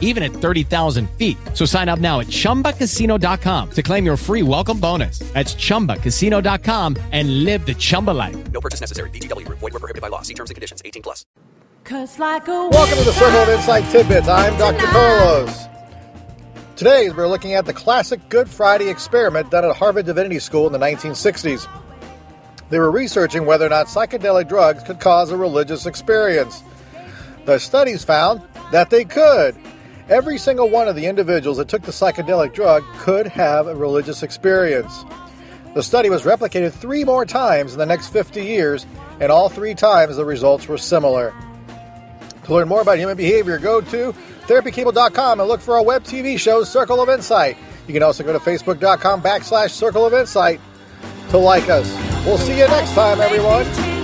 even at 30,000 feet. So sign up now at chumbacasino.com to claim your free welcome bonus. That's chumbacasino.com and live the Chumba life. No purchase necessary. VGW Group. Void were prohibited by law. See terms and conditions. 18 plus. Cause like a Welcome to the Circle of Insight Tidbits. I'm Dr. Carlos. Today, we're looking at the classic Good Friday experiment done at Harvard Divinity School in the 1960s. They were researching whether or not psychedelic drugs could cause a religious experience. The studies found that they could. Every single one of the individuals that took the psychedelic drug could have a religious experience. The study was replicated three more times in the next 50 years, and all three times the results were similar. To learn more about human behavior, go to therapycable.com and look for our web TV show, Circle of Insight. You can also go to facebook.com backslash Circle of Insight to like us. We'll see you next time, everyone.